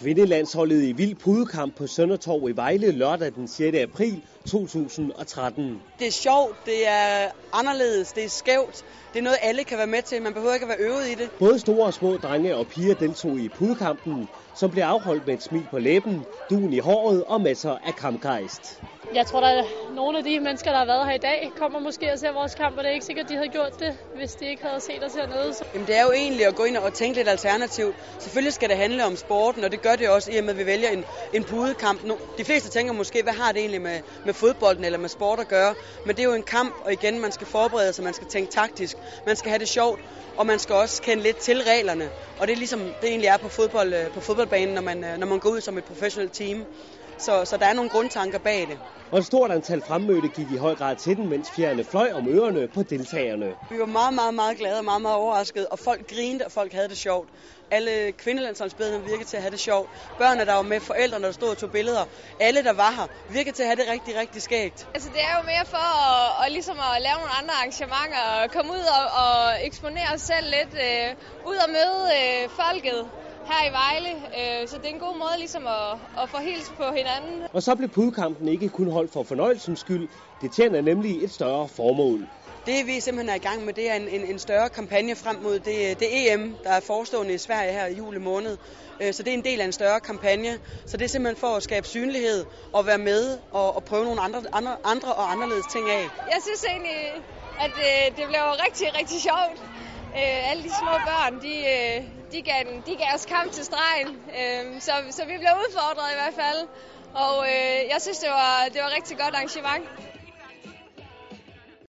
Kvindelandsholdet i vild pudekamp på Søndertorv i Vejle lørdag den 6. april 2013. Det er sjovt, det er anderledes, det er skævt. Det er noget, alle kan være med til. Man behøver ikke at være øvet i det. Både store og små drenge og piger deltog i pudekampen, som blev afholdt med et smil på læben, duen i håret og masser af kampgejst. Jeg tror, at nogle af de mennesker, der har været her i dag, kommer måske og ser vores kamp, og det er ikke sikkert, at de havde gjort det, hvis de ikke havde set os hernede. Jamen, det er jo egentlig at gå ind og tænke lidt alternativt. Selvfølgelig skal det handle om sporten, og det gør det også, i og med, at vi vælger en, en pudekamp. De fleste tænker måske, hvad har det egentlig med, med fodbolden eller med sport at gøre? Men det er jo en kamp, og igen, man skal forberede sig, man skal tænke taktisk, man skal have det sjovt, og man skal også kende lidt til reglerne. Og det er ligesom det egentlig er på, fodbold, øh, på fodboldbanen, når man, øh, når man går ud som et professionelt team. Så, så der er nogle grundtanker bag det. Og et stort antal fremmødte gik i høj grad til den, mens fjerne fløj om ørerne på deltagerne. Vi var meget, meget, meget glade og meget, meget overraskede, og folk grinede, og folk havde det sjovt. Alle kvindelandsholdsbederne virkede til at have det sjovt. Børnene, der var med, forældrene, der stod og tog billeder. Alle, der var her, virkede til at have det rigtig, rigtig skægt. Altså, det er jo mere for at, at, ligesom at lave nogle andre arrangementer, og komme ud og, og eksponere os selv lidt, øh, ud og møde øh, folket her i Vejle. Øh, så det er en god måde ligesom at, at få hils på hinanden. Og så blev pudkampen ikke kun holdt for fornøjelsens skyld. Det tjener nemlig et større formål. Det vi simpelthen er i gang med, det er en, en, en større kampagne frem mod det, det EM, der er forestående i Sverige her i juli måned. Øh, så det er en del af en større kampagne. Så det er simpelthen for at skabe synlighed og være med og, og prøve nogle andre, andre, andre og anderledes ting af. Jeg synes egentlig, at det, det blev rigtig, rigtig sjovt. Øh, alle de små børn, de, øh, de, gav, den, de gav os kamp til stregen, øh, så, så vi blev udfordret i hvert fald. Og øh, jeg synes, det var, det var et rigtig godt arrangement.